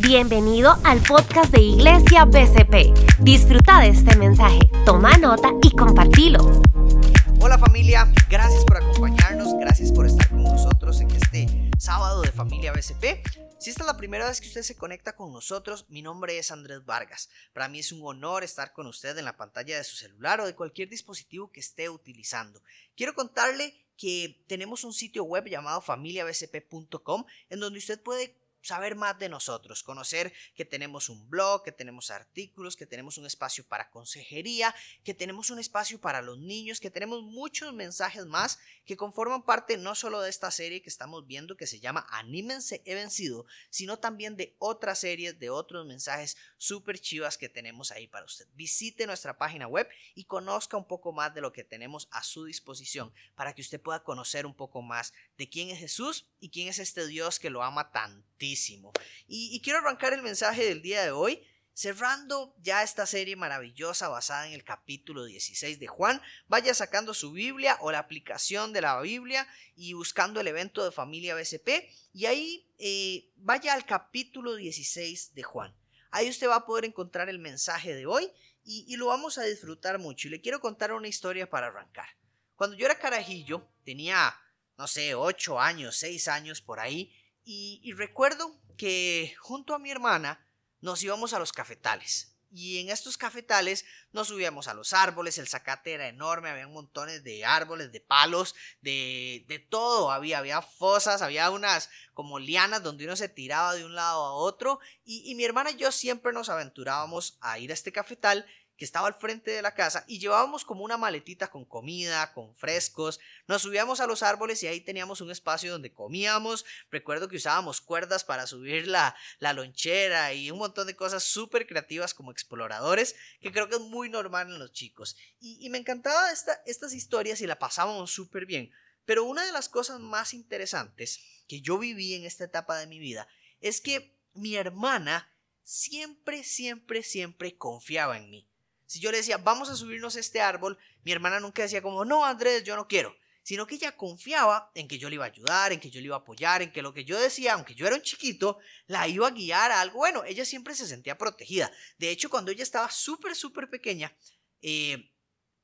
Bienvenido al podcast de Iglesia BCP. Disfruta de este mensaje, toma nota y compartilo. Hola familia, gracias por acompañarnos, gracias por estar con nosotros en este sábado de familia BCP. Si esta es la primera vez que usted se conecta con nosotros, mi nombre es Andrés Vargas. Para mí es un honor estar con usted en la pantalla de su celular o de cualquier dispositivo que esté utilizando. Quiero contarle que tenemos un sitio web llamado familiabcp.com en donde usted puede saber más de nosotros, conocer que tenemos un blog, que tenemos artículos, que tenemos un espacio para consejería, que tenemos un espacio para los niños, que tenemos muchos mensajes más que conforman parte no solo de esta serie que estamos viendo que se llama Anímense he vencido, sino también de otras series, de otros mensajes súper chivas que tenemos ahí para usted. Visite nuestra página web y conozca un poco más de lo que tenemos a su disposición para que usted pueda conocer un poco más de quién es Jesús y quién es este Dios que lo ama y, quiero arrancar el mensaje del día de hoy cerrando ya esta serie maravillosa basada en el capítulo 16 de Juan, vaya sacando su Biblia o la aplicación de la Biblia y buscando el evento de familia BCP y ahí eh, vaya al capítulo 16 de Juan. Ahí usted va a poder encontrar el mensaje de hoy y, y lo vamos a disfrutar mucho. Y le quiero contar una historia para arrancar. Cuando yo era carajillo, tenía, no sé, 8 años, 6 años por ahí, y, recuerdo que junto a mi hermana nos íbamos a los cafetales. Y en estos cafetales nos subíamos a los árboles, el zacate era enorme, había montones de árboles, de palos, de, de todo, había, había fosas, había unas como lianas donde uno se tiraba de un lado a otro. Y, y mi hermana y yo siempre nos aventurábamos a ir a este cafetal que estaba al frente de la casa y llevábamos como una maletita con comida, con frescos. Nos subíamos a los árboles y ahí teníamos un espacio donde comíamos. Recuerdo que usábamos cuerdas para subir la, lonchera y un montón de cosas súper creativas como exploradores, que creo que es muy normal en los chicos. Y, me encantaba esta, estas historias y la pasábamos súper bien. Pero una de las cosas más interesantes que yo viví en esta etapa de mi vida es que mi hermana siempre, siempre, siempre confiaba en mí. Si yo le decía, vamos a subirnos a este árbol, mi hermana nunca decía como, no, Andrés, yo no quiero, sino que ella confiaba en que yo le iba a ayudar, en que yo le iba a apoyar, en que lo que yo decía, aunque yo era un chiquito, la iba a guiar a algo bueno. Ella siempre se sentía protegida. De hecho, cuando ella estaba súper, súper pequeña, eh,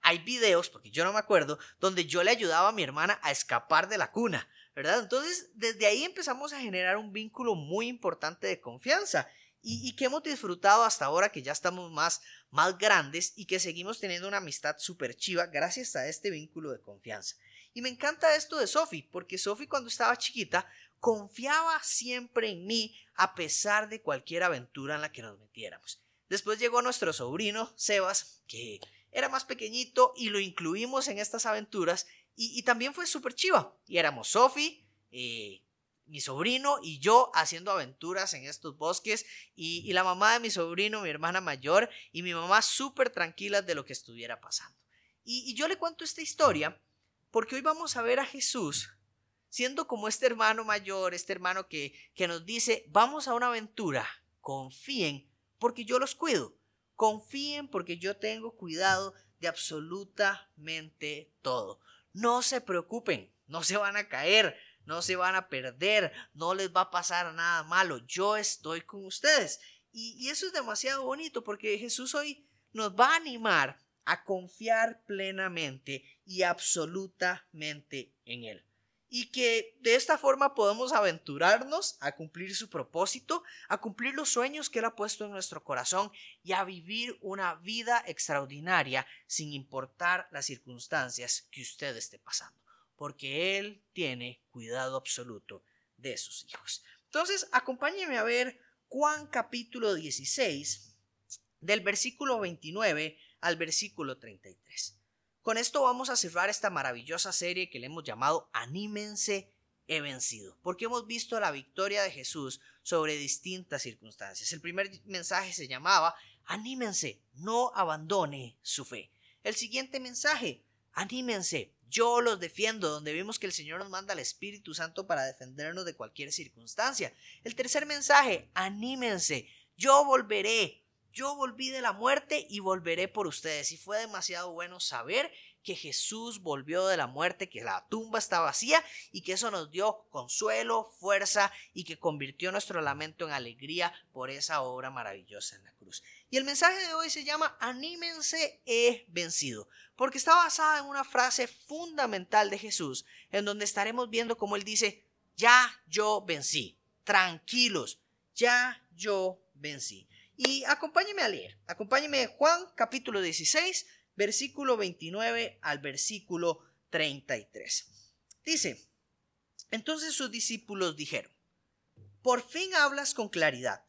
hay videos, porque yo no me acuerdo, donde yo le ayudaba a mi hermana a escapar de la cuna, ¿verdad? Entonces, desde ahí empezamos a generar un vínculo muy importante de confianza y, que hemos disfrutado hasta ahora que ya estamos más, más grandes y que seguimos teniendo una amistad súper chiva gracias a este vínculo de confianza. Y me encanta esto de Sophie, porque Sophie cuando estaba chiquita confiaba siempre en mí a pesar de cualquier aventura en la que nos metiéramos. Después llegó nuestro sobrino, Sebas, que era más pequeñito y lo incluimos en estas aventuras y, también fue súper chiva. Y éramos Sophie, eh, mi sobrino y yo haciendo aventuras en estos bosques y, la mamá de mi sobrino, mi hermana mayor y mi mamá súper tranquilas de lo que estuviera pasando. Y, yo le cuento esta historia porque hoy vamos a ver a Jesús siendo como este hermano mayor, este hermano que, que nos dice, vamos a una aventura, confíen porque yo los cuido, confíen porque yo tengo cuidado de absolutamente todo. No se preocupen, no se van a caer, no se van a perder, no les va a pasar nada malo, yo estoy con ustedes. Y, eso es demasiado bonito porque Jesús hoy nos va a animar a confiar plenamente y absolutamente en Él. Y que de esta forma podemos aventurarnos a cumplir su propósito, a cumplir los sueños que Él ha puesto en nuestro corazón y a vivir una vida extraordinaria sin importar las circunstancias que usted esté pasando porque Él tiene cuidado absoluto de sus hijos. Entonces, acompáñeme a ver Juan capítulo 16, del versículo 29 al versículo 33. Con esto vamos a cerrar esta maravillosa serie que le hemos llamado Anímense, he vencido, porque hemos visto la victoria de Jesús sobre distintas circunstancias. El primer mensaje se llamaba Anímense, no abandone su fe. El siguiente mensaje, Anímense, yo los defiendo, donde vimos que el Señor nos manda al Espíritu Santo para defendernos de cualquier circunstancia. El tercer mensaje, anímense, yo volveré, yo volví de la muerte y volveré por ustedes. Y fue demasiado bueno saber que Jesús volvió de la muerte, que la tumba está vacía y que eso nos dio consuelo, fuerza y que convirtió nuestro lamento en alegría por esa obra maravillosa en la cruz. Y el mensaje de hoy se llama Anímense, he vencido, porque está basada en una frase fundamental de Jesús, en donde estaremos viendo cómo él dice, ya yo vencí, tranquilos, ya yo vencí. Y acompáñeme a leer, acompáñeme Juan capítulo 16, versículo 29 al versículo 33. Dice, entonces sus discípulos dijeron, por fin hablas con claridad,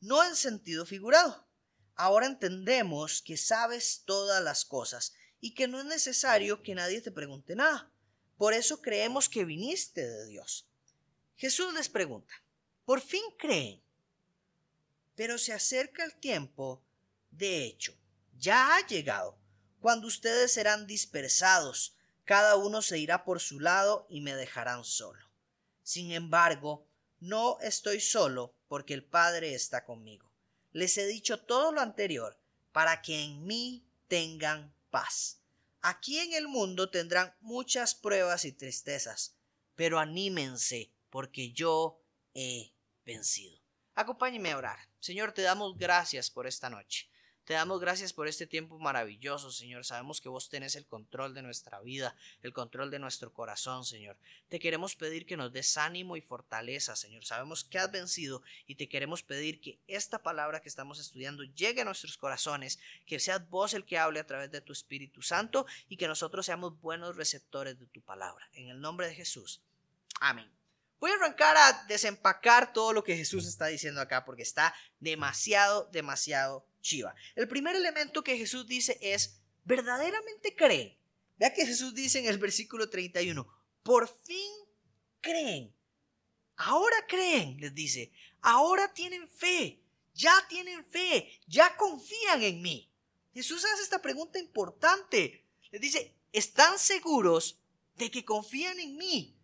no en sentido figurado. Ahora entendemos que sabes todas las cosas y que no es necesario que nadie te pregunte nada. Por eso creemos que viniste de Dios. Jesús les pregunta, ¿por fin creen? Pero se acerca el tiempo, de hecho, ya ha llegado cuando ustedes serán dispersados, cada uno se irá por su lado y me dejarán solo. Sin embargo, no estoy solo porque el Padre está conmigo. Les he dicho todo lo anterior para que en mí tengan paz. Aquí en el mundo tendrán muchas pruebas y tristezas, pero anímense porque yo he vencido. Acompáñeme a orar. Señor, te damos gracias por esta noche. Te damos gracias por este tiempo maravilloso, Señor. Sabemos que vos tenés el control de nuestra vida, el control de nuestro corazón, Señor. Te queremos pedir que nos des ánimo y fortaleza, Señor. Sabemos que has vencido y te queremos pedir que esta palabra que estamos estudiando llegue a nuestros corazones, que seas vos el que hable a través de tu Espíritu Santo y que nosotros seamos buenos receptores de tu palabra. En el nombre de Jesús. Amén. Voy a arrancar a desempacar todo lo que Jesús está diciendo acá porque está demasiado, demasiado El primer elemento que Jesús dice es, ¿verdaderamente creen? Vea que Jesús dice en el versículo 31, por fin creen. Ahora creen, les dice, ahora tienen fe, ya tienen fe, ya confían en mí. Jesús hace esta pregunta importante. Les dice, ¿están seguros de que confían en mí?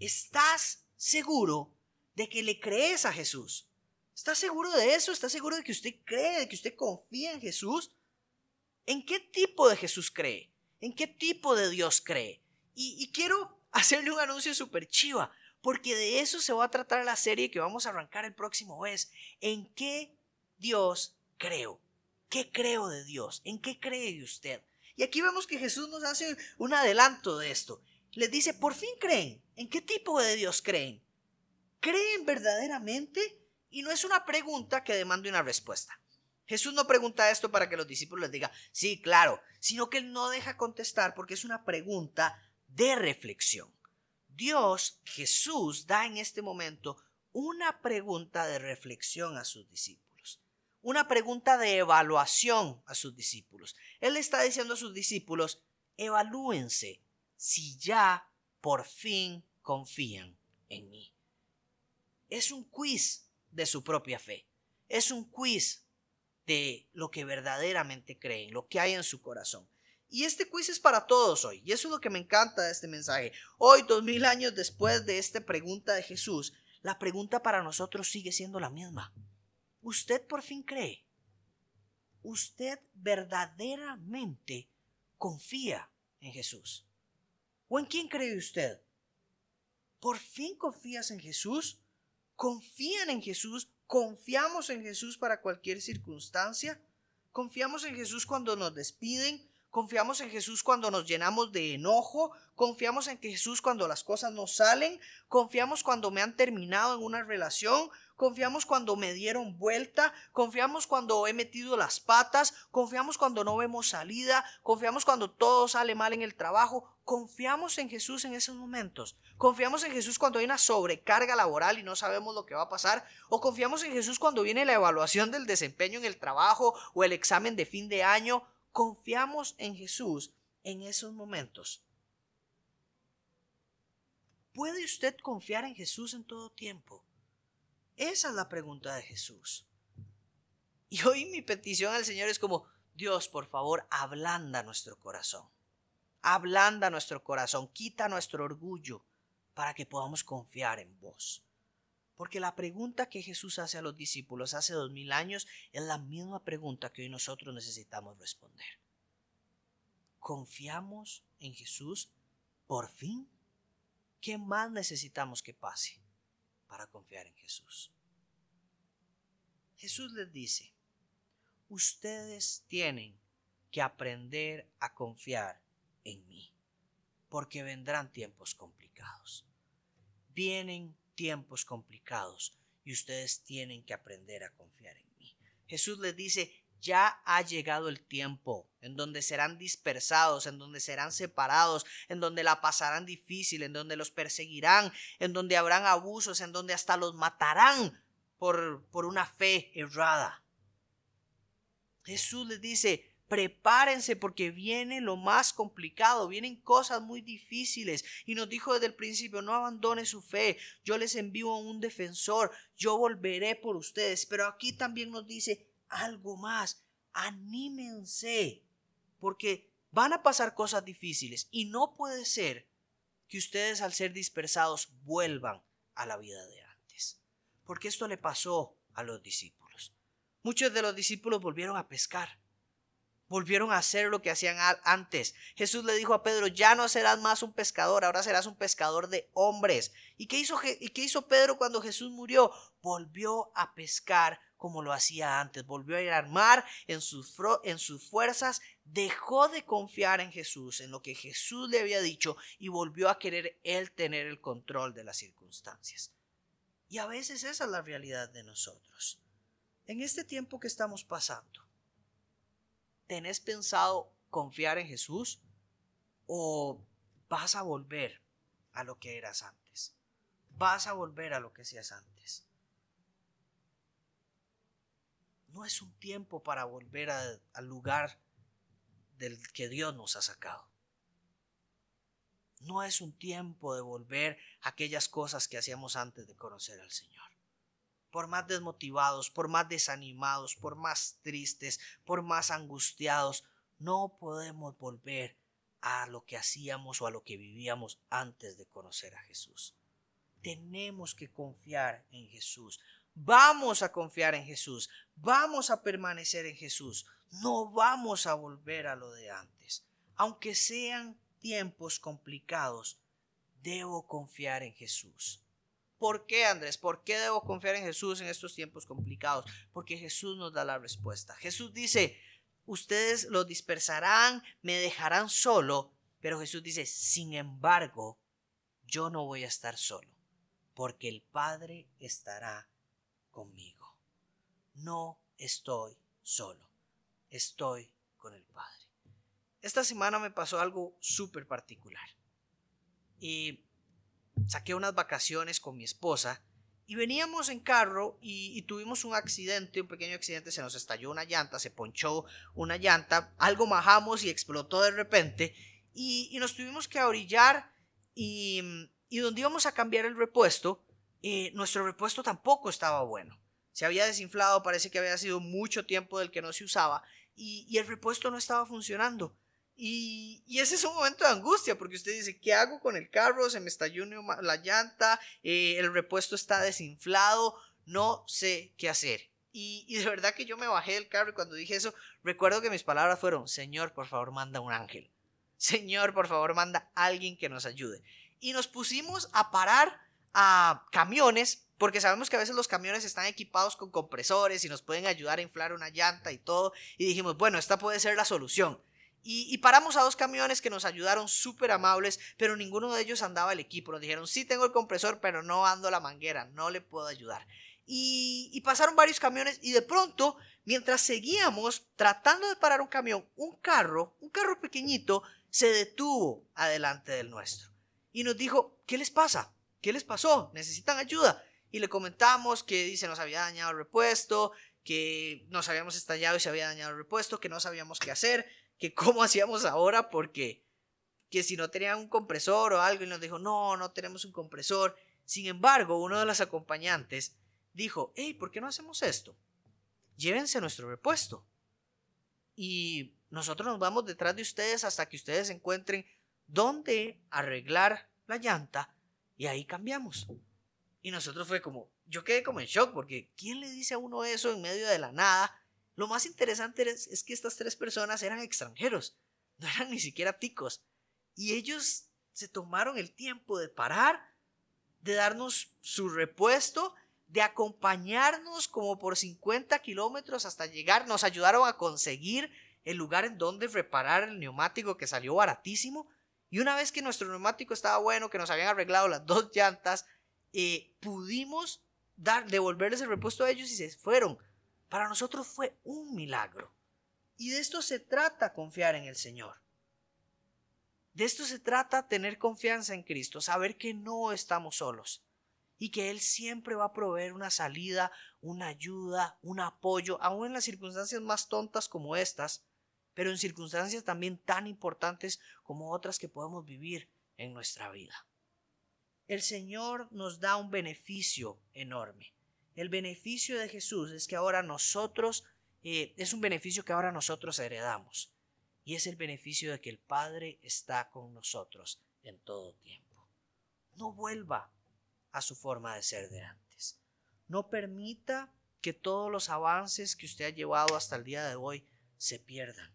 ¿Estás seguro de que le crees a Jesús? ¿Está seguro de eso? ¿Está seguro de que usted cree, de que usted confía en Jesús? ¿En qué tipo de Jesús cree? ¿En qué tipo de Dios cree? Y, quiero hacerle un anuncio súper chiva, porque de eso se va a tratar la serie que vamos a arrancar el próximo mes. ¿En qué Dios creo? ¿Qué creo de Dios? ¿En qué cree usted? Y aquí vemos que Jesús nos hace un adelanto de esto. Les dice, por fin creen. ¿En qué tipo de Dios creen? ¿Creen verdaderamente y no es una pregunta que demande una respuesta. Jesús no pregunta esto para que los discípulos les digan, sí, claro, sino que él no deja contestar porque es una pregunta de reflexión. Dios, Jesús, da en este momento una pregunta de reflexión a sus discípulos, una pregunta de evaluación a sus discípulos. Él está diciendo a sus discípulos, evalúense si ya por fin confían en mí. Es un quiz de su propia fe. Es un quiz de lo que verdaderamente creen, lo que hay en su corazón. Y este quiz es para todos hoy. Y eso es lo que me encanta de este mensaje. Hoy, dos mil años después de esta pregunta de Jesús, la pregunta para nosotros sigue siendo la misma. ¿Usted por fin cree? ¿Usted verdaderamente confía en Jesús? ¿O en quién cree usted? ¿Por fin confías en Jesús? Confían en Jesús, confiamos en Jesús para cualquier circunstancia, confiamos en Jesús cuando nos despiden, confiamos en Jesús cuando nos llenamos de enojo, confiamos en Jesús cuando las cosas no salen, confiamos cuando me han terminado en una relación, confiamos cuando me dieron vuelta, confiamos cuando he metido las patas, confiamos cuando no vemos salida, confiamos cuando todo sale mal en el trabajo, confiamos en Jesús en esos momentos. Confiamos en Jesús cuando hay una sobrecarga laboral y no sabemos lo que va a pasar. O confiamos en Jesús cuando viene la evaluación del desempeño en el trabajo o el examen de fin de año. Confiamos en Jesús en esos momentos. ¿Puede usted confiar en Jesús en todo tiempo? Esa es la pregunta de Jesús. Y hoy mi petición al Señor es como, Dios, por favor, ablanda nuestro corazón. Ablanda nuestro corazón, quita nuestro orgullo para que podamos confiar en vos. Porque la pregunta que Jesús hace a los discípulos hace dos mil años es la misma pregunta que hoy nosotros necesitamos responder. ¿Confiamos en Jesús por fin? ¿Qué más necesitamos que pase para confiar en Jesús? Jesús les dice, ustedes tienen que aprender a confiar en mí, porque vendrán tiempos complicados. Vienen tiempos complicados y ustedes tienen que aprender a confiar en mí. Jesús les dice, ya ha llegado el tiempo en donde serán dispersados, en donde serán separados, en donde la pasarán difícil, en donde los perseguirán, en donde habrán abusos, en donde hasta los matarán por, por una fe errada. Jesús les dice, prepárense porque viene lo más complicado, vienen cosas muy difíciles. Y nos dijo desde el principio, no abandone su fe, yo les envío un defensor, yo volveré por ustedes. Pero aquí también nos dice, algo más. Anímense, porque van a pasar cosas difíciles y no puede ser que ustedes al ser dispersados vuelvan a la vida de antes. Porque esto le pasó a los discípulos. Muchos de los discípulos volvieron a pescar. Volvieron a hacer lo que hacían antes. Jesús le dijo a Pedro, ya no serás más un pescador, ahora serás un pescador de hombres. ¿Y qué hizo, y qué hizo Pedro cuando Jesús murió? Volvió a pescar como lo hacía antes, volvió a ir al mar en sus, en sus fuerzas, dejó de confiar en Jesús, en lo que Jesús le había dicho y volvió a querer él tener el control de las circunstancias. Y a veces esa es la realidad de nosotros. En este tiempo que estamos pasando, ¿tenés pensado confiar en Jesús o vas a volver a lo que eras antes? Vas a volver a lo que seas antes. no es un tiempo para volver al lugar del que Dios nos ha sacado. No es un tiempo de volver a aquellas cosas que hacíamos antes de conocer al Señor. Por más desmotivados, por más desanimados, por más tristes, por más angustiados, no podemos volver a lo que hacíamos o a lo que vivíamos antes de conocer a Jesús. Tenemos que confiar en Jesús. Vamos a confiar en Jesús, vamos a permanecer en Jesús, no vamos a volver a lo de antes. Aunque sean tiempos complicados, debo confiar en Jesús. ¿Por qué, Andrés? ¿Por qué debo confiar en Jesús en estos tiempos complicados? Porque Jesús nos da la respuesta. Jesús dice, ustedes lo dispersarán, me dejarán solo, pero Jesús dice, sin embargo, yo no voy a estar solo, porque el Padre estará conmigo. No estoy solo, estoy con el Padre. Esta semana me pasó algo súper particular. Y saqué unas vacaciones con mi esposa y veníamos en carro y, tuvimos un accidente, un pequeño accidente, se nos estalló una llanta, se ponchó una llanta, algo majamos y explotó de repente y, nos tuvimos que orillar y, y donde íbamos a cambiar el repuesto, eh, nuestro repuesto tampoco estaba bueno. Se había desinflado, parece que había sido mucho tiempo del que no se usaba y, el repuesto no estaba funcionando. Y, ese es un momento de angustia porque usted dice, ¿qué hago con el carro? Se me estalló la llanta, eh, el repuesto está desinflado, no sé qué hacer. Y, y, de verdad que yo me bajé del carro y cuando dije eso, recuerdo que mis palabras fueron, Señor, por favor, manda un ángel. Señor, por favor, manda alguien que nos ayude. Y nos pusimos a parar a camiones, porque sabemos que a veces los camiones están equipados con compresores y nos pueden ayudar a inflar una llanta y todo. Y dijimos, bueno, esta puede ser la solución. Y, paramos a dos camiones que nos ayudaron súper amables, pero ninguno de ellos andaba el equipo. Nos dijeron, sí tengo el compresor, pero no ando la manguera, no le puedo ayudar. Y, y pasaron varios camiones y de pronto, mientras seguíamos tratando de parar un camión, un carro, un carro pequeñito, se detuvo adelante del nuestro. Y nos dijo, ¿qué les pasa? ¿qué les pasó? ¿Necesitan ayuda? Y le comentamos que dice nos había dañado el repuesto, que nos habíamos estallado y se había dañado el repuesto, que no sabíamos qué hacer, que cómo hacíamos ahora porque que si no tenían un compresor o algo y nos dijo, no, no tenemos un compresor. Sin embargo, uno de los acompañantes dijo, hey, ¿por qué no hacemos esto? Llévense nuestro repuesto. Y nosotros nos vamos detrás de ustedes hasta que ustedes encuentren dónde arreglar la llanta y ahí cambiamos. Y nosotros fue como, yo quedé como en shock porque ¿quién le dice a uno eso en medio de la nada? Lo más interesante es, que estas tres personas eran extranjeros. no eran ni siquiera ticos. Y ellos se tomaron el tiempo de parar, de darnos su repuesto, de acompañarnos como por 50 kilómetros hasta llegar. Nos ayudaron a conseguir el lugar en donde reparar el neumático que salió baratísimo. Y una vez que nuestro neumático estaba bueno, que nos habían arreglado las dos llantas, eh, pudimos dar, devolverles el repuesto a ellos y se fueron. Para nosotros fue un milagro. Y de esto se trata confiar en el Señor. De esto se trata tener confianza en Cristo, saber que no estamos solos y que Él siempre va a proveer una salida, una ayuda, un apoyo, aun en las circunstancias más tontas como estas, pero en circunstancias también tan importantes como otras que podemos vivir en nuestra vida. El Señor nos da un beneficio enorme. El beneficio de Jesús es que ahora nosotros, eh, es un beneficio que ahora nosotros heredamos. Y es el beneficio de que el Padre está con nosotros en todo tiempo. No vuelva a su forma de ser de antes. No permita que todos los avances que usted ha llevado hasta el día de hoy se pierdan.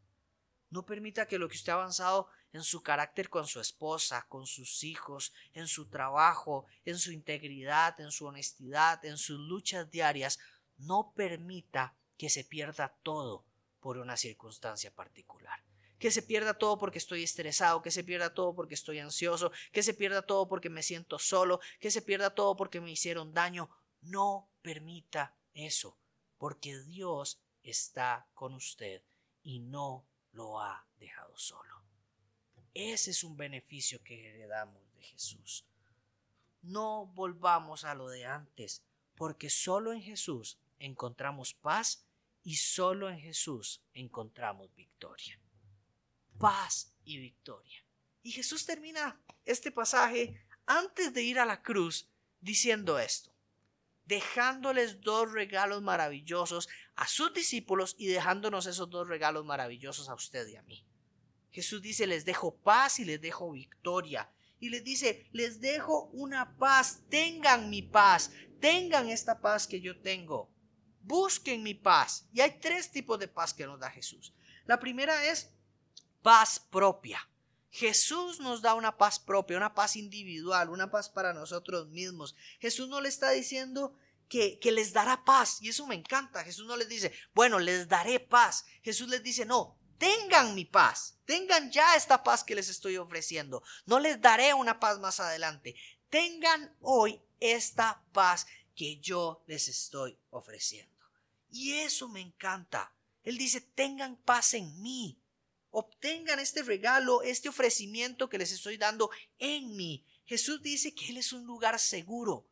No permita que lo que usted ha avanzado en su carácter con su esposa, con sus hijos, en su trabajo, en su integridad, en su honestidad, en sus luchas diarias, no permita que se pierda todo por una circunstancia particular. Que se pierda todo porque estoy estresado, que se pierda todo porque estoy ansioso, que se pierda todo porque me siento solo, que se pierda todo porque me hicieron daño. No permita eso, porque Dios está con usted y no lo ha dejado solo. Ese es un beneficio que heredamos de Jesús. No volvamos a lo de antes, porque solo en Jesús encontramos paz y solo en Jesús encontramos victoria. Paz y victoria. Y Jesús termina este pasaje antes de ir a la cruz diciendo esto, dejándoles dos regalos maravillosos a sus discípulos y dejándonos esos dos regalos maravillosos a usted y a mí. Jesús dice, les dejo paz y les dejo victoria. Y les dice, les dejo una paz, tengan mi paz, tengan esta paz que yo tengo. Busquen mi paz. Y hay tres tipos de paz que nos da Jesús. La primera es paz propia. Jesús nos da una paz propia, una paz individual, una paz para nosotros mismos. Jesús no le está diciendo que, que, les dará paz. Y eso me encanta. Jesús no les dice, bueno, les daré paz. Jesús les dice, no, tengan mi paz, tengan ya esta paz que les estoy ofreciendo. No les daré una paz más adelante. Tengan hoy esta paz que yo les estoy ofreciendo. Y eso me encanta. Él dice, tengan paz en mí. Obtengan este regalo, este ofrecimiento que les estoy dando en mí. Jesús dice que Él es un lugar seguro,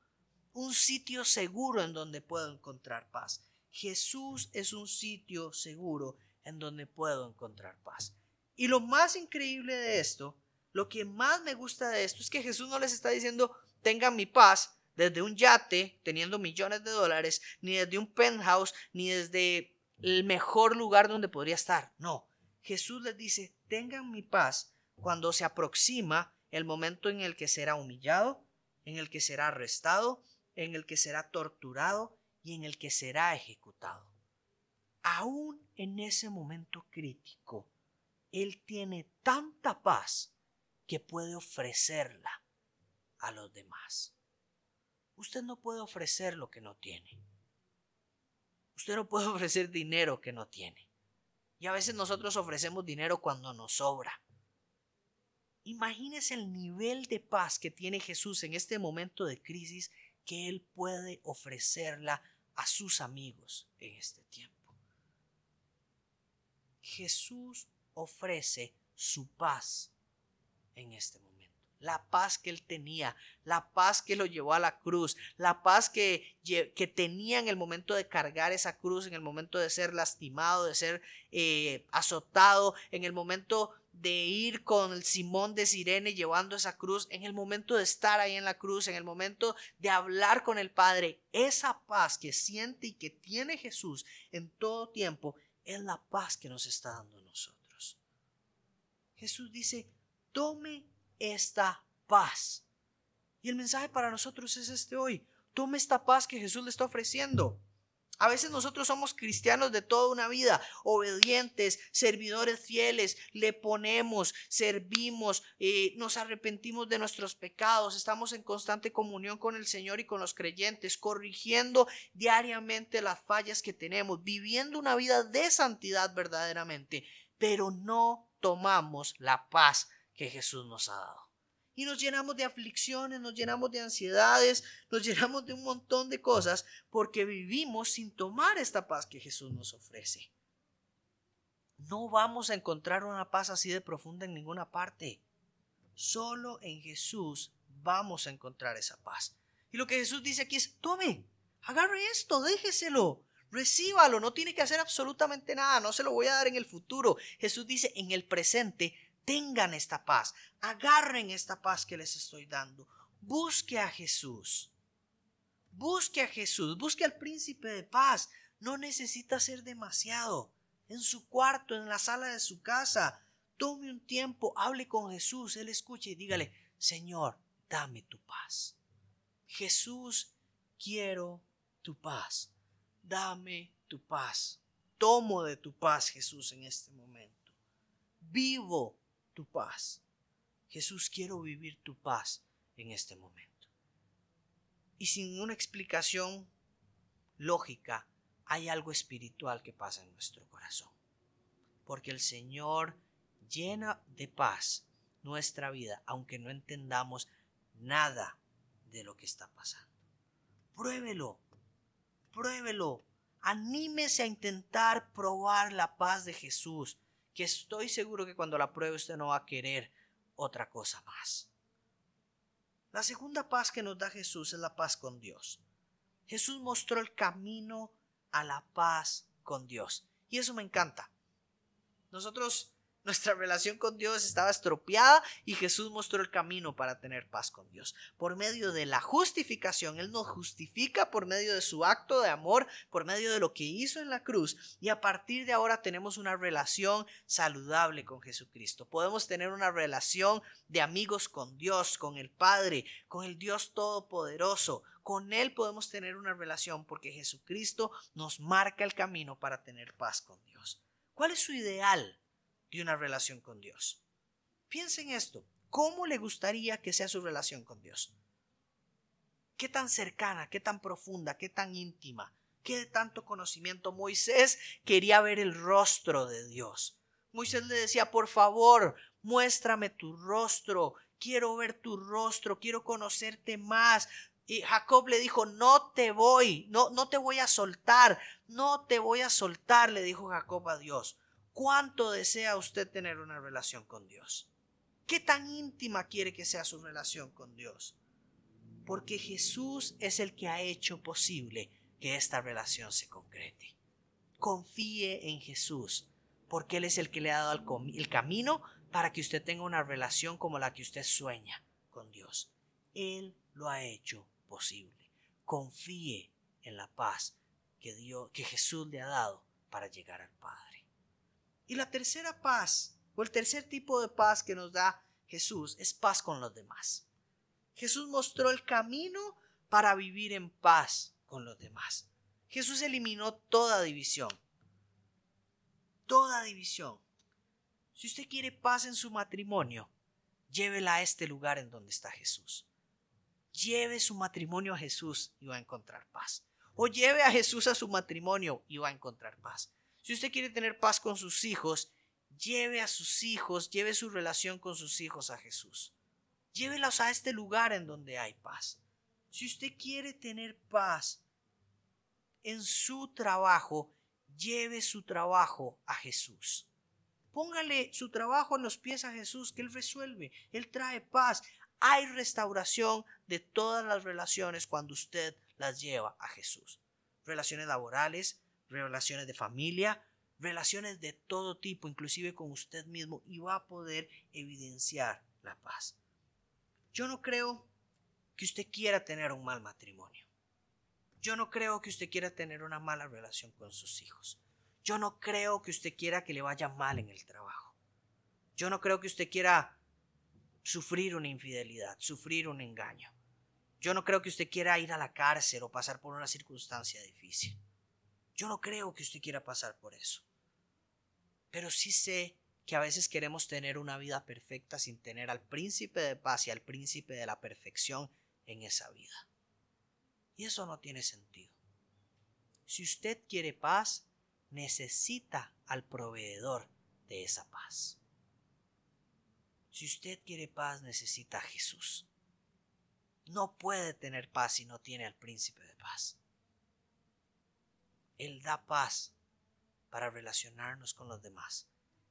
un sitio seguro en donde puedo encontrar paz. Jesús es un sitio seguro en donde puedo encontrar paz. Y lo más increíble de esto, lo que más me gusta de esto es que Jesús no les está diciendo, tengan mi paz desde un yate teniendo millones de dólares, ni desde un penthouse, ni desde el mejor lugar donde podría estar. No, Jesús les dice, tengan mi paz cuando se aproxima el momento en el que será humillado, en el que será arrestado, en el que será torturado y en el que será ejecutado aún en ese momento crítico, Él tiene tanta paz que puede ofrecerla a los demás. Usted no puede ofrecer lo que no tiene. Usted no puede ofrecer dinero que no tiene. Y a veces nosotros ofrecemos dinero cuando nos sobra. Imagínese el nivel de paz que tiene Jesús en este momento de crisis que Él puede ofrecerla a sus amigos en este tiempo. Jesús ofrece su paz en este momento. La paz que él tenía, la paz que lo llevó a la cruz, la paz que, que tenía en el momento de cargar esa cruz, en el momento de ser lastimado, de ser eh, azotado, en el momento de ir con el Simón de Sirene llevando esa cruz, en el momento de estar ahí en la cruz, en el momento de hablar con el Padre, esa paz que siente y que tiene Jesús en todo tiempo es la paz que nos está dando nosotros. Jesús dice, tome esta paz. Y el mensaje para nosotros es este hoy. Tome esta paz que Jesús le está ofreciendo. A veces nosotros somos cristianos de toda una vida, obedientes, servidores fieles, le ponemos, servimos, eh, nos arrepentimos de nuestros pecados, estamos en constante comunión con el Señor y con los creyentes, corrigiendo diariamente las fallas que tenemos, viviendo una vida de santidad verdaderamente, pero no tomamos la paz que Jesús nos ha dado y nos llenamos de aflicciones, nos llenamos de ansiedades, nos llenamos de un montón de cosas porque vivimos sin tomar esta paz que Jesús nos ofrece. No vamos a encontrar una paz así de profunda en ninguna parte. Solo en Jesús vamos a encontrar esa paz. Y lo que Jesús dice aquí es, tome, agarre esto, déjeselo, recíbalo, no tiene que hacer absolutamente nada, no se lo voy a dar en el futuro. Jesús dice, en el presente, tengan esta paz, agarren esta paz que les estoy dando. Busque a Jesús. Busque a Jesús, busque al príncipe de paz. No necesita hacer demasiado. En su cuarto, en la sala de su casa, tome un tiempo, hable con Jesús, Él escuche y dígale, Señor, dame tu paz. Jesús, quiero tu paz. Dame tu paz. Tomo de tu paz, Jesús, en este momento. Vivo tu paz. Jesús, quiero vivir tu paz en este momento. Y sin una explicación lógica, hay algo espiritual que pasa en nuestro corazón. Porque el Señor llena de paz nuestra vida, aunque no entendamos nada de lo que está pasando. Pruébelo, pruébelo, anímese a intentar probar la paz de Jesús que estoy seguro que cuando la pruebe usted no va a querer otra cosa más. La segunda paz que nos da Jesús es la paz con Dios. Jesús mostró el camino a la paz con Dios. Y eso me encanta. Nosotros nuestra relación con Dios estaba estropeada y Jesús mostró el camino para tener paz con Dios. Por medio de la justificación, Él nos justifica por medio de su acto de amor, por medio de lo que hizo en la cruz. Y a partir de ahora tenemos una relación saludable con Jesucristo. Podemos tener una relación de amigos con Dios, con el Padre, con el Dios Todopoderoso. Con Él podemos tener una relación porque Jesucristo nos marca el camino para tener paz con Dios. ¿Cuál es su ideal? De una relación con Dios. Piensen esto, ¿cómo le gustaría que sea su relación con Dios? ¿Qué tan cercana, qué tan profunda, qué tan íntima, qué de tanto conocimiento? Moisés quería ver el rostro de Dios. Moisés le decía, por favor, muéstrame tu rostro, quiero ver tu rostro, quiero conocerte más. Y Jacob le dijo, no te voy, no, no te voy a soltar, no te voy a soltar, le dijo Jacob a Dios. ¿Cuánto desea usted tener una relación con Dios? ¿Qué tan íntima quiere que sea su relación con Dios? Porque Jesús es el que ha hecho posible que esta relación se concrete. Confíe en Jesús, porque Él es el que le ha dado el, camino para que usted tenga una relación como la que usted sueña con Dios. Él lo ha hecho posible. Confíe en la paz que, Dios, que Jesús le ha dado para llegar al Padre. Y la tercera paz, o el tercer tipo de paz que nos da Jesús, es paz con los demás. Jesús mostró el camino para vivir en paz con los demás. Jesús eliminó toda división. Toda división. Si usted quiere paz en su matrimonio, llévela a este lugar en donde está Jesús. Lleve su matrimonio a Jesús y va a encontrar paz. O lleve a Jesús a su matrimonio y va a encontrar paz. Si usted quiere tener paz con sus hijos, lleve a sus hijos, lleve su relación con sus hijos a Jesús. Llévelos a este lugar en donde hay paz. Si usted quiere tener paz en su trabajo, lleve su trabajo a Jesús. Póngale su trabajo en los pies a Jesús, que Él resuelve, Él trae paz. Hay restauración de todas las relaciones cuando usted las lleva a Jesús. Relaciones laborales, relaciones de familia, relaciones de todo tipo, inclusive con usted mismo, y va a poder evidenciar la paz. Yo no creo que usted quiera tener un mal matrimonio. Yo no creo que usted quiera tener una mala relación con sus hijos. Yo no creo que usted quiera que le vaya mal en el trabajo. Yo no creo que usted quiera sufrir una infidelidad, sufrir un engaño. Yo no creo que usted quiera ir a la cárcel o pasar por una circunstancia difícil. Yo no creo que usted quiera pasar por eso. Pero sí sé que a veces queremos tener una vida perfecta sin tener al príncipe de paz y al príncipe de la perfección en esa vida. Y eso no tiene sentido. Si usted quiere paz, necesita al proveedor de esa paz. Si usted quiere paz, necesita a Jesús. No puede tener paz si no tiene al príncipe de paz. Él da paz para relacionarnos con los demás.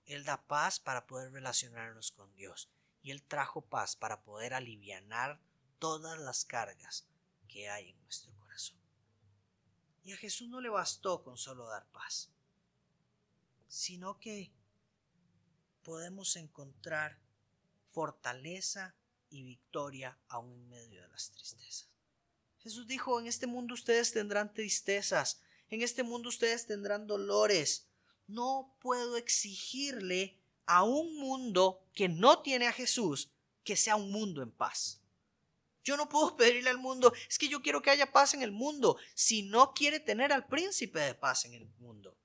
Él da paz para poder relacionarnos con Dios. Y Él trajo paz para poder aliviar todas las cargas que hay en nuestro corazón. Y a Jesús no le bastó con solo dar paz, sino que podemos encontrar fortaleza y victoria aún en medio de las tristezas. Jesús dijo, en este mundo ustedes tendrán tristezas, en este mundo ustedes tendrán dolores. No puedo exigirle a un mundo que no tiene a Jesús que sea un mundo en paz. Yo no puedo pedirle al mundo, es que yo quiero que haya paz en el mundo, si no quiere tener al príncipe de paz en el mundo.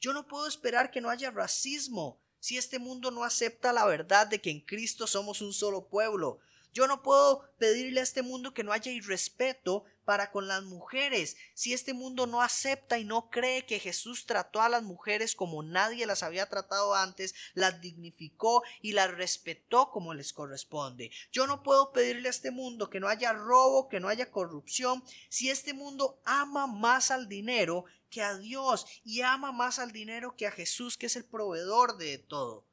Yo no puedo esperar que no haya racismo si este mundo no acepta la verdad de que en Cristo somos un solo pueblo. Yo no puedo pedirle a este mundo que no haya irrespeto para con las mujeres. Si este mundo no acepta y no cree que Jesús trató a las mujeres como nadie las había tratado antes, las dignificó y las respetó como les corresponde. Yo no puedo pedirle a este mundo que no haya robo, que no haya corrupción, si este mundo ama más al dinero que a Dios y ama más al dinero que a Jesús, que es el proveedor de todo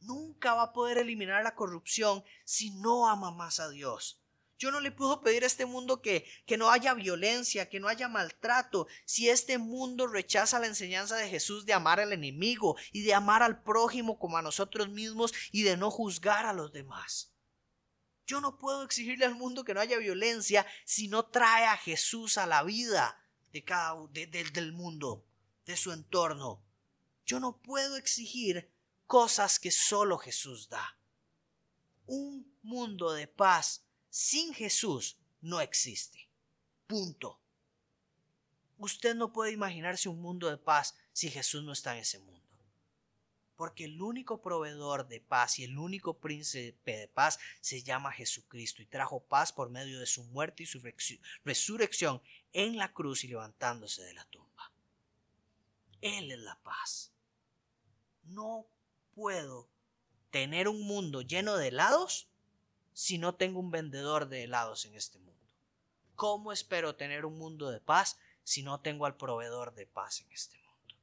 nunca va a poder eliminar la corrupción si no ama más a Dios. Yo no le puedo pedir a este mundo que, que, no haya violencia, que no haya maltrato, si este mundo rechaza la enseñanza de Jesús de amar al enemigo y de amar al prójimo como a nosotros mismos y de no juzgar a los demás. Yo no puedo exigirle al mundo que no haya violencia si no trae a Jesús a la vida de cada, del mundo, de su entorno. Yo no puedo exigir cosas que solo Jesús da. Un mundo de paz sin Jesús no existe. Punto. Usted no puede imaginarse un mundo de paz si Jesús no está en ese mundo. Porque el único proveedor de paz y el único príncipe de paz se llama Jesucristo y trajo paz por medio de su muerte y su resurrección en la cruz y levantándose de la tumba. Él es la paz. No puedo tener un mundo lleno de helados si no tengo un vendedor de helados en este mundo? ¿Cómo espero tener un mundo de paz si no tengo al proveedor de paz en este mundo?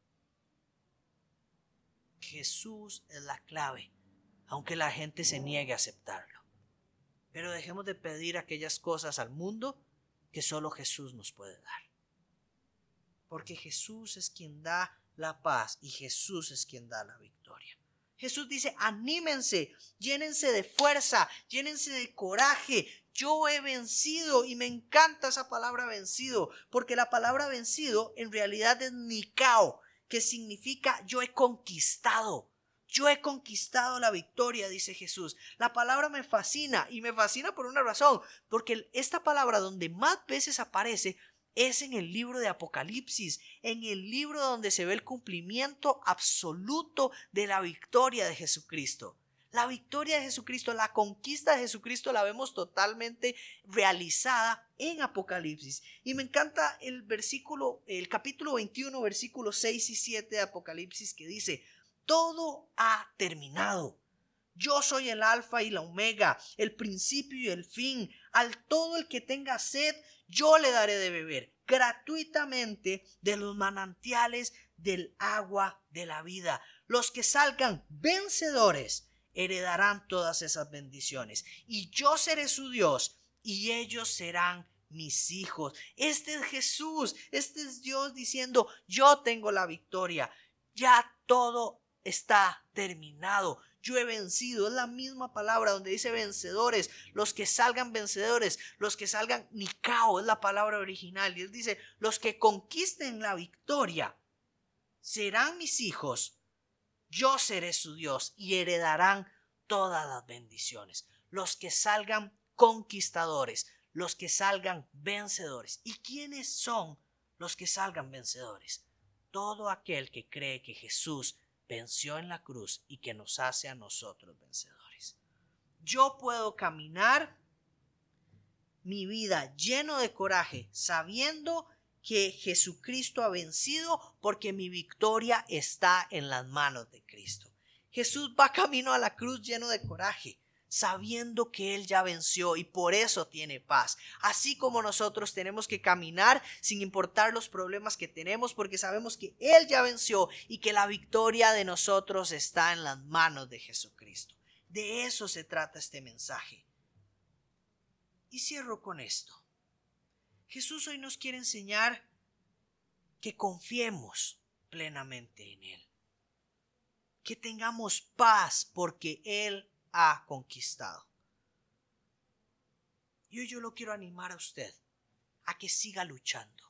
Jesús es la clave, aunque la gente se niegue a aceptarlo. Pero dejemos de pedir aquellas cosas al mundo que solo Jesús nos puede dar. Porque Jesús es quien da la paz y Jesús es quien da la victoria. Jesús dice, anímense, llénense de fuerza, llénense de coraje. Yo he vencido y me encanta esa palabra vencido, porque la palabra vencido en realidad es Nikao, que significa yo he conquistado. Yo he conquistado la victoria, dice Jesús. La palabra me fascina y me fascina por una razón, porque esta palabra donde más veces aparece es en el libro de Apocalipsis, en el libro donde se ve el cumplimiento absoluto de la victoria de Jesucristo. La victoria de Jesucristo, la conquista de Jesucristo la vemos totalmente realizada en Apocalipsis. Y me encanta el versículo, el capítulo 21, versículos 6 y 7 de Apocalipsis que dice, todo ha terminado. Yo soy el alfa y la omega, el principio y el fin. Al todo el que tenga sed, yo le daré de beber gratuitamente de los manantiales del agua de la vida. Los que salgan vencedores heredarán todas esas bendiciones. Y yo seré su Dios y ellos serán mis hijos. Este es Jesús, este es Dios diciendo, yo tengo la victoria. Ya todo está terminado yo he vencido. Es la misma palabra donde dice vencedores, los que salgan vencedores, los que salgan Nikao, es la palabra original. Y él dice, los que conquisten la victoria serán mis hijos, yo seré su Dios y heredarán todas las bendiciones. Los que salgan conquistadores, los que salgan vencedores. ¿Y quiénes son los que salgan vencedores? todo aquel que cree que Jesús venció en la cruz y que nos hace a nosotros vencedores. Yo puedo caminar mi vida lleno de coraje, sabiendo que Jesucristo ha vencido porque mi victoria está en las manos de Cristo. Jesús va camino a la cruz lleno de coraje sabiendo que Él ya venció y por eso tiene paz. Así como nosotros tenemos que caminar sin importar los problemas que tenemos porque sabemos que Él ya venció y que la victoria de nosotros está en las manos de Jesucristo. De eso se trata este mensaje. Y cierro con esto. Jesús hoy nos quiere enseñar que confiemos plenamente en Él. Que tengamos paz porque Él ha conquistado. Hoy yo lo quiero animar a usted a que siga luchando.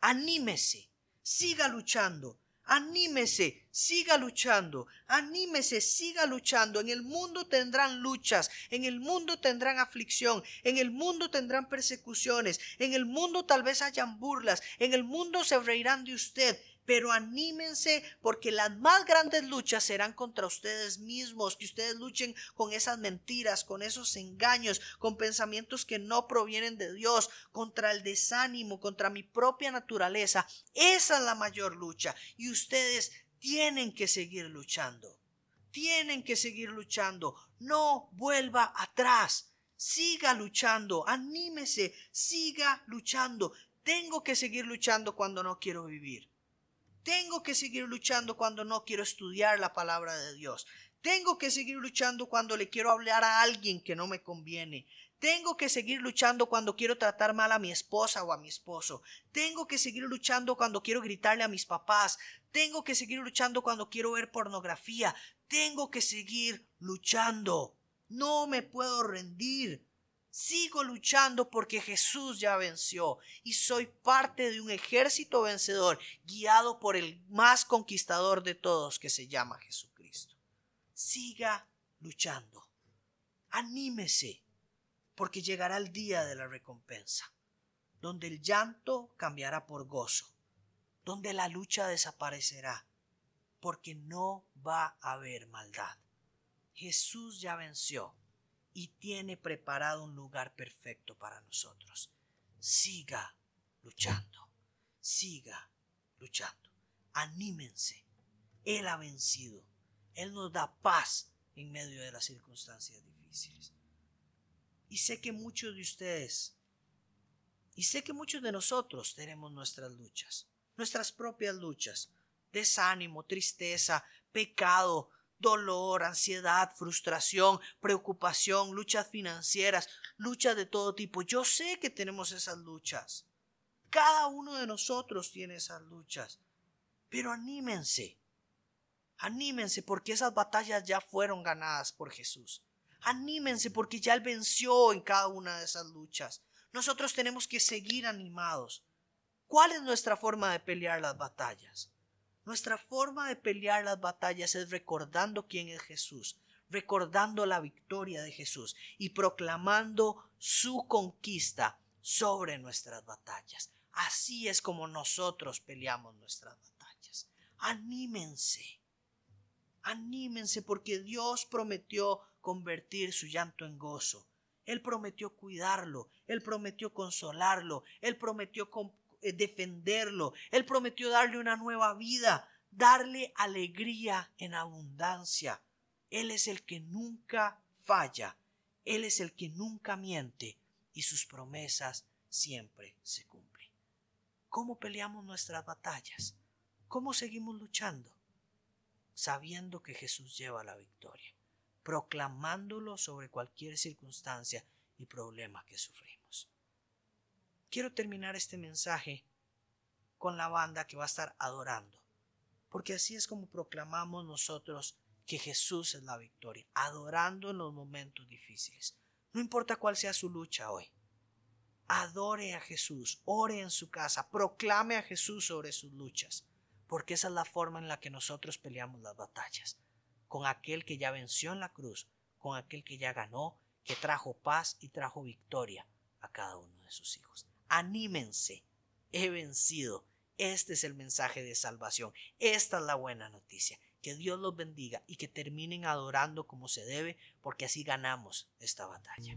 Anímese, siga luchando. Anímese, siga luchando, anímese, siga luchando. En el mundo tendrán luchas, en el mundo tendrán aflicción, en el mundo tendrán persecuciones, en el mundo tal vez hayan burlas, en el mundo se reirán de usted, pero anímense porque las más grandes luchas serán contra ustedes mismos, que ustedes luchen con esas mentiras, con esos engaños, con pensamientos que no provienen de Dios, contra el desánimo, contra mi propia naturaleza. Esa es la mayor lucha y ustedes tienen que seguir luchando. Tienen que seguir luchando. No vuelva atrás. Siga luchando. Anímese. Siga luchando. Tengo que seguir luchando cuando no quiero vivir. Tengo que seguir luchando cuando no quiero estudiar la palabra de Dios. Tengo que seguir luchando cuando le quiero hablar a alguien que no me conviene. Tengo que seguir luchando cuando quiero tratar mal a mi esposa o a mi esposo. Tengo que seguir luchando cuando quiero gritarle a mis papás. Tengo que seguir luchando cuando quiero ver pornografía. Tengo que seguir luchando. No me puedo rendir. Sigo luchando porque Jesús ya venció y soy parte de un ejército vencedor guiado por el más conquistador de todos que se llama Jesucristo. Siga luchando. Anímese porque llegará el día de la recompensa, donde el llanto cambiará por gozo, donde la lucha desaparecerá, porque no va a haber maldad. Jesús ya venció y tiene preparado un lugar perfecto para nosotros. Siga luchando, siga luchando. Anímense. Él ha vencido. Él nos da paz en medio de las circunstancias difíciles. Y sé que muchos de ustedes, y sé que muchos de nosotros tenemos nuestras luchas, nuestras propias luchas, desánimo, tristeza, pecado, dolor, ansiedad, frustración, preocupación, luchas financieras, luchas de todo tipo. Yo sé que tenemos esas luchas. Cada uno de nosotros tiene esas luchas. Pero anímense. Anímense porque esas batallas ya fueron ganadas por Jesús. Anímense porque ya Él venció en cada una de esas luchas. Nosotros tenemos que seguir animados. ¿Cuál es nuestra forma de pelear las batallas? Nuestra forma de pelear las batallas es recordando quién es Jesús, recordando la victoria de Jesús y proclamando su conquista sobre nuestras batallas. Así es como nosotros peleamos nuestras batallas. Anímense, anímense porque Dios prometió convertir su llanto en gozo. Él prometió cuidarlo, Él prometió consolarlo, Él prometió defenderlo. Él prometió darle una nueva vida, darle alegría en abundancia. Él es el que nunca falla. Él es el que nunca miente y sus promesas siempre se cumplen. ¿Cómo peleamos nuestras batallas? ¿Cómo seguimos luchando? Sabiendo que Jesús lleva la victoria, proclamándolo sobre cualquier circunstancia y problema que sufrimos. Quiero terminar este mensaje con la banda que va a estar adorando, porque así es como proclamamos nosotros que Jesús es la victoria, adorando en los momentos difíciles. No importa cuál sea su lucha hoy. Adore a Jesús, ore en su casa, proclame a Jesús sobre sus luchas, porque esa es la forma en la que nosotros peleamos las batallas, con aquel que ya venció en la cruz, con aquel que ya ganó, que trajo paz y trajo victoria a cada uno de sus hijos anímense, he vencido, Este es el mensaje de salvación. Esta es la buena noticia. Que Dios los bendiga y que terminen adorando como se debe, porque así ganamos esta batalla.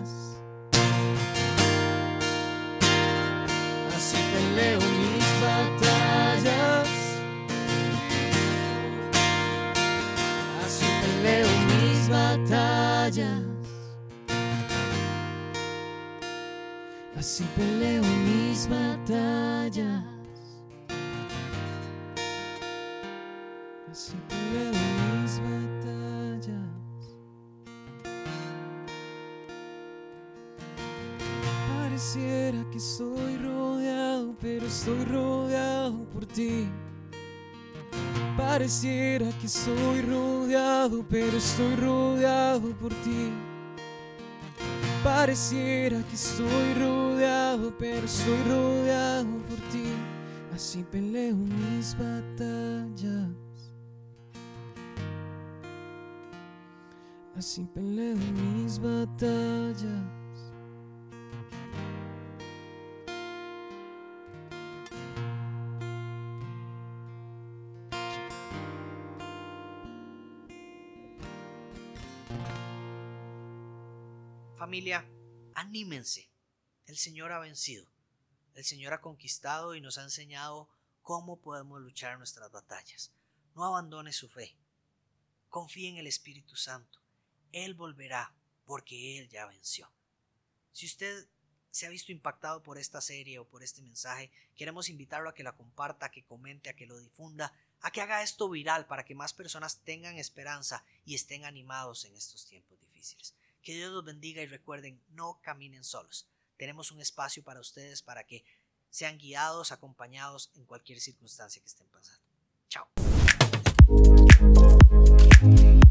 Así peleo mis batallas. Pareciera que soy rodeado, pero estoy rodeado por ti. Pareciera que soy rodeado, pero estoy rodeado por ti. Pareciera que estoy rodeado, pero estoy rodeado por ti. Así peleo mis batallas. Así peleo mis batallas. Familia, anímense. El Señor ha vencido. El Señor ha conquistado y nos ha enseñado cómo podemos luchar nuestras batallas. No abandone su fe. Confíe en el Espíritu Santo. Él volverá porque Él ya venció. Si usted se ha visto impactado por esta serie o por este mensaje, queremos invitarlo a que la comparta, que comente, a que lo difunda, a que haga esto viral para que más personas tengan esperanza y estén animados en estos tiempos difíciles. Que Dios los bendiga y recuerden, no caminen solos. Tenemos un espacio para ustedes para que sean guiados, acompañados en cualquier circunstancia que estén pasando. Chao.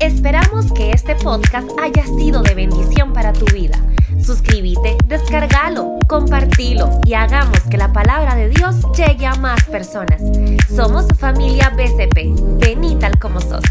Esperamos que este podcast haya sido de bendición para tu vida. Suscríbete, descargalo, compartilo y hagamos que la palabra de Dios llegue a más personas. Somos familia BCP. Vení tal como sos.